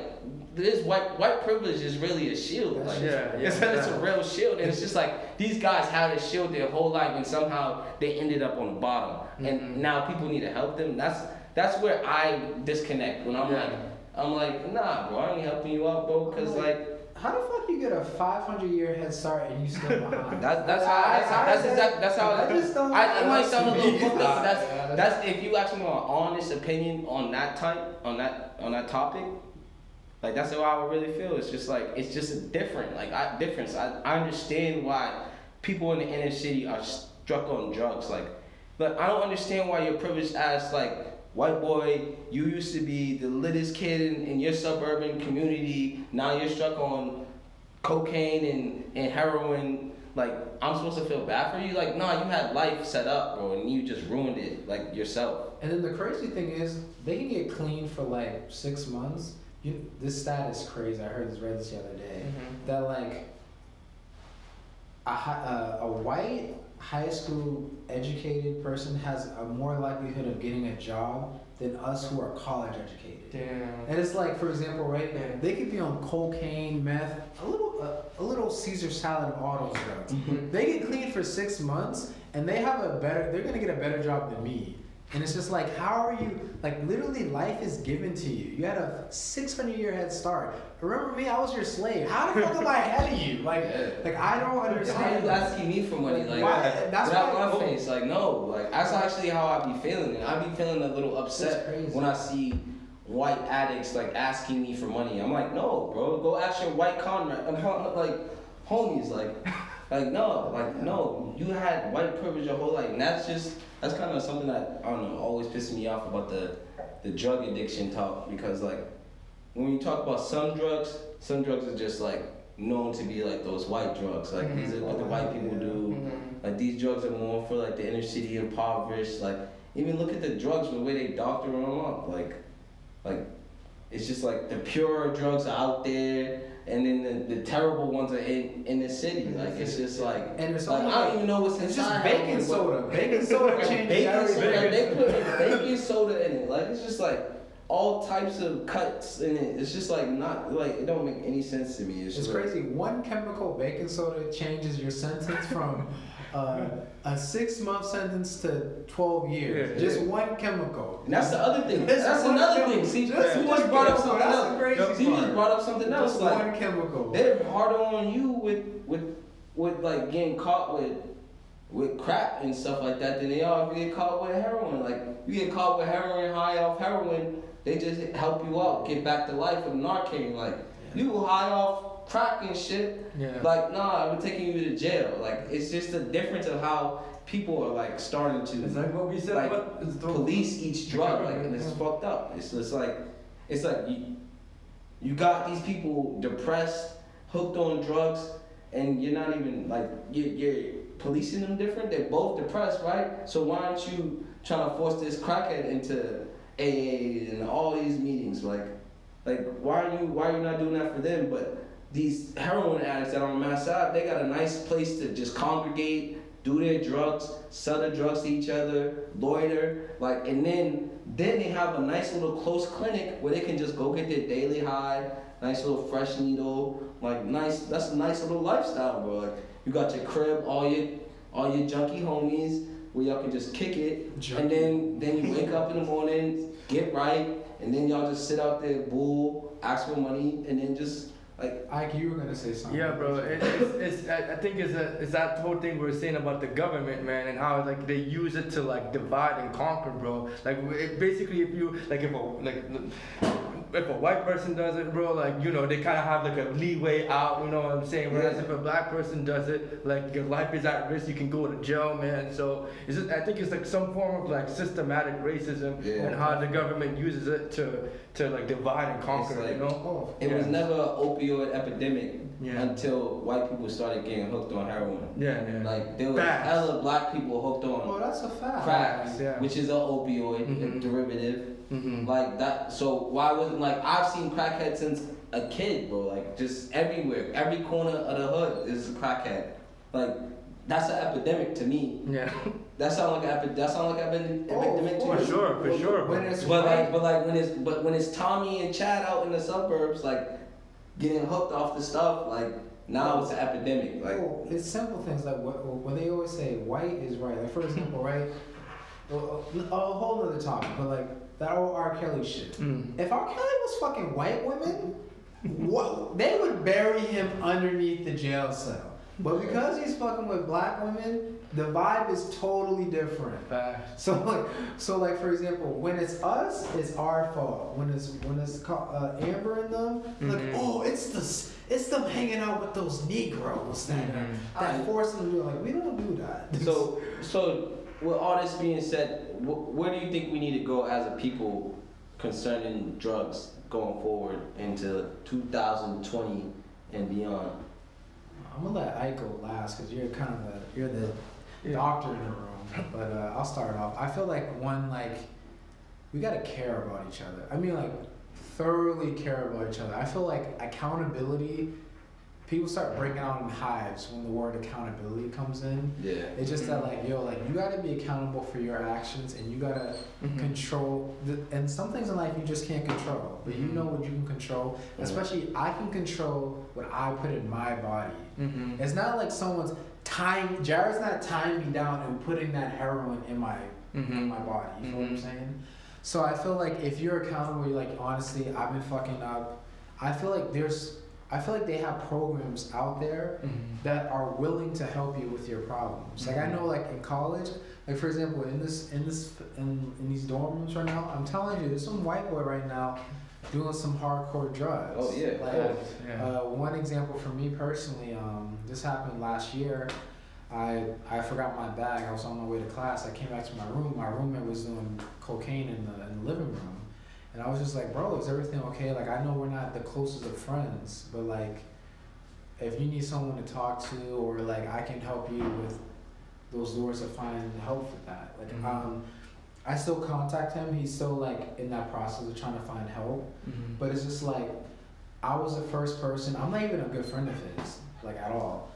this white white privilege is really a shield. That's Like, Yeah, yeah, it's, it's a real shield, and it's just like these guys had a shield their whole life, and somehow they ended up on the bottom, and Mhm. now people need to help them. That's that's where I disconnect when I'm Yeah. like I'm like nah, bro, I ain't helping you out, bro, because like. How the fuck you get a 500 year head start and you still behind? <laughs> That's that's how I- that's, I- that's exactly that's how I just don't. I, it might sound a little <laughs> fucked up, that's yeah, that's if you ask me my honest opinion on that type on that on that topic. Like that's how I would really feel. It's just like it's just a different like I difference. I, I understand why people in the inner city are struck on drugs. Like, but I don't understand why you're privileged as like white boy. You used to be the littest kid in, in your suburban community. Now you're stuck on cocaine and, and heroin. Like I'm supposed to feel bad for you? Like nah, you had life set up, bro, and you just ruined it like yourself. And then the crazy thing is, they can get clean for like six months. You, this stat is crazy. I heard this read this the other day. That like a hi- uh, a white high school educated person has a more likelihood of getting a job than us who are college educated. Damn. And it's like, for example, right? Yeah. They could be on cocaine, meth, a little, uh, a little Caesar salad of all those drugs. Mm-hmm. They get clean for six months, and they have a better. They're gonna get a better job than me. And it's just like, how are you? Like, literally, life is given to you. You had a 600 year head start. Remember me? I was your slave. How the fuck am I ahead of you? Like, Yeah. like I don't Why are understand. you asking me for money? Like, Why? That's without why- my face. Like, no. Like, that's actually how I be feeling. And I be feeling a little upset when I see white addicts like asking me for money. I'm like, no, bro. Go ask your white comrade. <laughs> Like, homies. Like, like no, like no. You had white privilege your whole life, and that's just that's kind of something that I don't know always pisses me off about the the drug addiction talk because like when you talk about some drugs, some drugs are just like known to be like those white drugs. Like these are what the white people do. Mhm. Like these drugs are more for like the inner city impoverished. Like even look at the drugs, the way they doctor them up. Like, like it's just like the pure drugs are out there, and then the, the terrible ones are in in the city. Like it's just like And it's like, only I don't like- even know what's It's just inside baking heroin, but- soda. <laughs> Baking soda changes baking everything. soda. They put baking soda in it. Like it's just like all types of cuts in it. It's just like not like it don't make any sense to me. It's, It's just like- crazy. One chemical baking soda changes your sentence from uh, a six month sentence to 12 years. Yeah. Just one chemical. And that's the other thing. Just That's another chemical. thing. See, Just you one just brought up chemical. something That's else. crazy See, you just brought up something else. Just Like one chemical. they're harder on you with with with like getting caught with with crack and stuff like that than they are if you get caught with heroin. Like you get caught with heroin high off heroin, they just help you out, get back to life with Narcan. Like you high off crack and shit. Yeah. Like nah, I'm taking you to jail. Like it's just the difference of how people are like starting to It's like what we said. like what is the police each drug, like, and it's fucked up. It's just like, it's like you, you got these people depressed, hooked on drugs, and you're not even like you're, you're policing them different. They're both depressed, right? So why aren't you trying to force this crackhead into AA and all these meetings? Like, like why are you why are you not doing that for them? But these heroin addicts that are on Mass Ave, they got a nice place to just congregate, do their drugs, sell their drugs to each other, loiter, like, and then then they have a nice little close clinic where they can just go get their daily high, nice little fresh needle, like nice. That's a nice little lifestyle, bro. Like you got your crib, all your all your junkie homies, where y'all can just kick it, Junkie. and then then you wake up in the morning, get right, and then y'all just sit out there, bull, ask for money, and then just like Ike, you were gonna say something. Yeah, bro. It, it's, it's, I think it's, a, it's that whole thing we we're saying about the government, man, and how like they use it to like divide and conquer, bro. Like it, basically, if you like if a like if a white person does it, bro, like you know, they kind of have like a leeway out. You know what I'm saying? Whereas Yeah. if a black person does it, like your life is at risk, you can go to jail, man. So it's just, I think it's like some form of like systematic racism Yeah. and how the government uses it to to like divide and conquer. like- you know? Oh, It was never an opioid epidemic Yeah. until white people started getting hooked on heroin. Yeah, yeah. Like there was Facts. hella black people hooked on. well, on that's a fact. crack, yeah. which is an opioid Mhm. derivative. Hmm Like that. So why wasn't like I've seen crackhead since a kid, bro. Like just everywhere, every corner of the hood is a crackhead. Like that's an epidemic to me. Yeah. <laughs> That sound like an epi- that sound like an epi- Oh, epidemic of to For you. course. sure, for When- sure. When it's But like, but like when it's but when it's Tommy and Chad out in the suburbs, like getting hooked off the stuff, like now it's an epidemic. Like Oh, it's simple things like what when they always say white is right. Like for example, right? A, a whole other topic, but like that old R. Kelly shit. Mm. If R. Kelly was fucking white women, what they would bury him underneath the jail cell. But because he's fucking with black women, the vibe is totally different. Facts. So like, so like for example, when it's us, it's our fault. When it's when it's uh, Amber and them, like Mhm. oh, it's the it's them hanging out with those Negroes that Mhm. that force them to do like we don't do that. so so with all this being said, wh- where do you think we need to go as a people concerning drugs going forward into 2020 and beyond? I'm gonna let Ike go last because you're kind of the you're the Yeah. doctor in the room. But uh, I'll start off. I feel like one like we gotta care about each other. I mean like thoroughly care about each other. I feel like accountability. People start breaking out in hives when the word accountability comes in. Yeah. It's just that like yo, like you gotta be accountable for your actions and you gotta Mhm. control. The, and some things in life you just can't control, but you Mhm. know what you can control. Mhm. Especially I can control what I put in my body. Mhm. It's not like someone's tying. Jared's not tying me down and putting that heroin in my in Mhm. my body. You know what I'm saying? So I feel like if you're accountable, you're like honestly, I've been fucking up. I feel like there's. I feel like they have programs out there Mhm. that are willing to help you with your problems. Like I Mhm. know, like in college, like for example, in this in this in, in these dorm rooms right now, I'm telling you, there's some white boy right now doing some hardcore drugs. Oh, yeah, of Like. Yeah. uh, one example for me personally, um, this happened last year. I I forgot my bag. I was on my way to class. I came back to my room. My roommate was doing cocaine in the in the living room, and I was just like, "Bro, is everything okay?" Like I know we're not the closest of friends, but like, if you need someone to talk to, or like I can help you with those doors to find help with that. Like Mhm. um, I still contact him. He's still like in that process of trying to find help. Mhm. But it's just like I was the first person. I'm not even a good friend of his, like at all.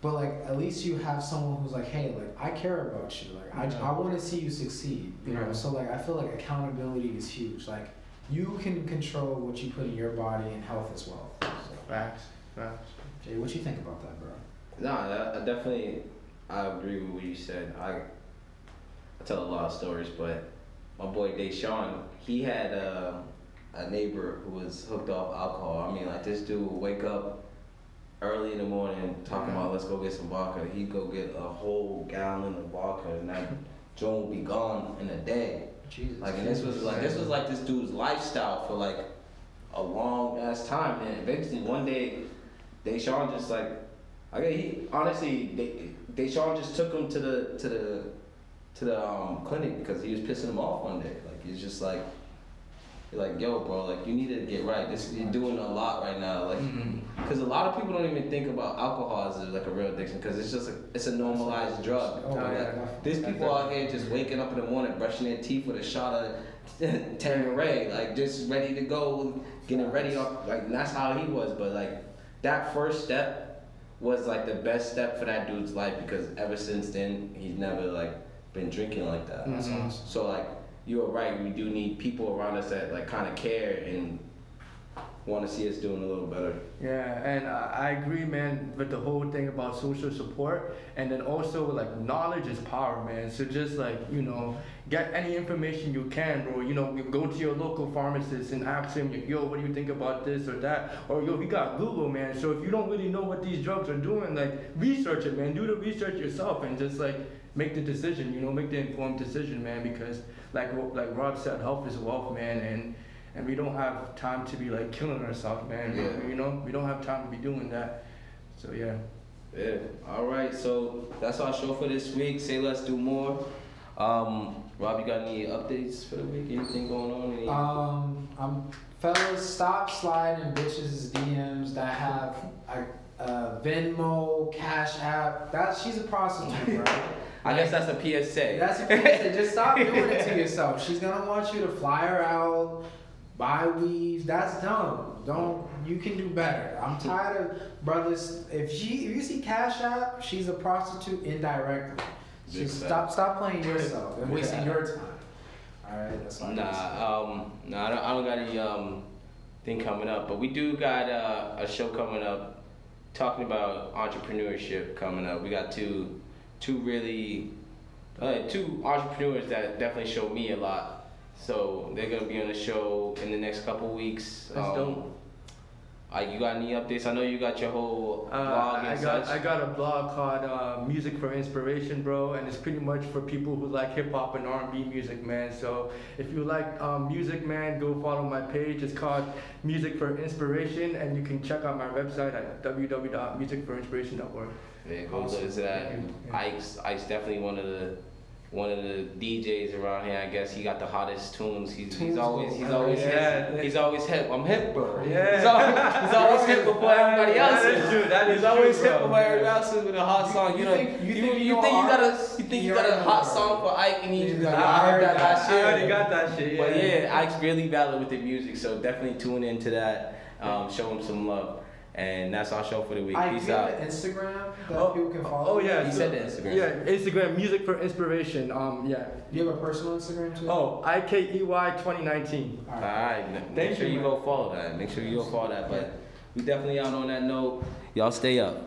But like at least you have someone who's like, hey, like I care about you. Like I, Yeah. I want to see you succeed. You know. So like I feel like accountability is huge. Like you can control what you put in your body and health as well. So, Facts. Facts. Jay, what you think about that, bro? No, I, I definitely I agree with what you said. I, I tell a lot of stories, but my boy Deshaun, he had uh, a neighbor who was hooked off alcohol. I mean, like this dude would wake up early in the morning talking about let's go get some vodka. He'd go get a whole gallon of vodka, and that joint would be gone in a day. Jesus. Like, and this was like this was like this dude's lifestyle for like a long ass time. And eventually, one day, Deshaun just like, okay, he honestly, they Deshaun just took him to the to the to the um, clinic because he was pissing him off one day. Like he's just like, you're like, yo, bro, like you need to get right. This you're doing a lot right now. Like, because a lot of people don't even think about alcohol as like a real addiction because it's just a, it's a normalized drug. Oh, Like, yeah. there's people out here just waking up in the morning, brushing their teeth with a shot of <laughs> Tanqueray, like just ready to go, getting ready. Off, like and that's how he was. But like that first step was like the best step for that dude's life because ever since then he's never like been drinking like that. Mhm. So like you were right, we do need people around us that like kind of care and want to see us doing a little better. Yeah, and I I agree, man, with the whole thing about social support, and then also like knowledge is power, man. So just like you know, get any information you can, bro. You know, you go to your local pharmacist and ask him, yo, what do you think about this or that? Or yo, we got Google, man. So if you don't really know what these drugs are doing, like research it, man. Do the research yourself and just like make the decision. You know, make the informed decision, man. Because like like Rob said, health is wealth, man, and and we don't have time to be like killing ourselves, man. Yeah. You know, we don't have time to be doing that. So yeah. Yeah. All right. So that's our show for this week. Say let's do more. Um, Rob, you got any updates for the week? Anything going on? Any- Um, um, fellas, stop sliding bitches' DMs that have a, a Venmo, Cash App. That she's a prostitute, <laughs> bro. I guess that's a PSA. That's a PSA. Just stop doing it to yourself. She's gonna want you to fly her out, buy weaves. That's dumb. Don't. You can do better. I'm tired of brothers. If she, if you see Cash App, she's a prostitute indirectly. Stop, stop playing yourself and <laughs> wasting your time. All right, that's all. Nah, um, nah, I don't, I don't got any um thing coming up, but we do got uh, a show coming up talking about entrepreneurship coming up. We got two, two really, uh, two entrepreneurs that definitely showed me a lot. So they're gonna be on the show in the next couple weeks. That's um, dope. Uh, you got any updates? I know you got your whole Uh, blog I and got such. I got a blog called uh, Music for Inspiration, bro, and it's pretty much for people who like hip hop and R&B music, man. So if you like um, music, man, go follow my page. It's called Music for Inspiration, and you can check out my website at www.musicforinspiration.org. Yeah, go Awesome. to that. Yeah. Ike's, Ike's definitely one of the one of the DJs around here. I guess he got the hottest tunes. He's, he's always he's always Yeah. hip. He's always hip. I'm hip, bro. Yeah. He's always, he's always <laughs> hip before everybody else. That is true, that he's is always true, hip before everybody else is with a hot song. You, you know, think- you you, think you you think you got a you think you got a hot song for Ike and he Yeah, just like, I heard that that. last I already got that shit. Yeah. But yeah, Ike's really valid with the music, so definitely tune into that. Um, show him some love, and that's our show for the week. I Peace out. an Instagram that Oh, people can follow. oh yeah, you so- said the Instagram. Yeah, Instagram Music for Inspiration. Um, yeah. Do you have a personal Instagram too? Oh, I K E Y 2019. All All right. right, make Thank sure you, you man. go follow that. Make sure you go follow that. But we definitely out on that note. Y'all stay up.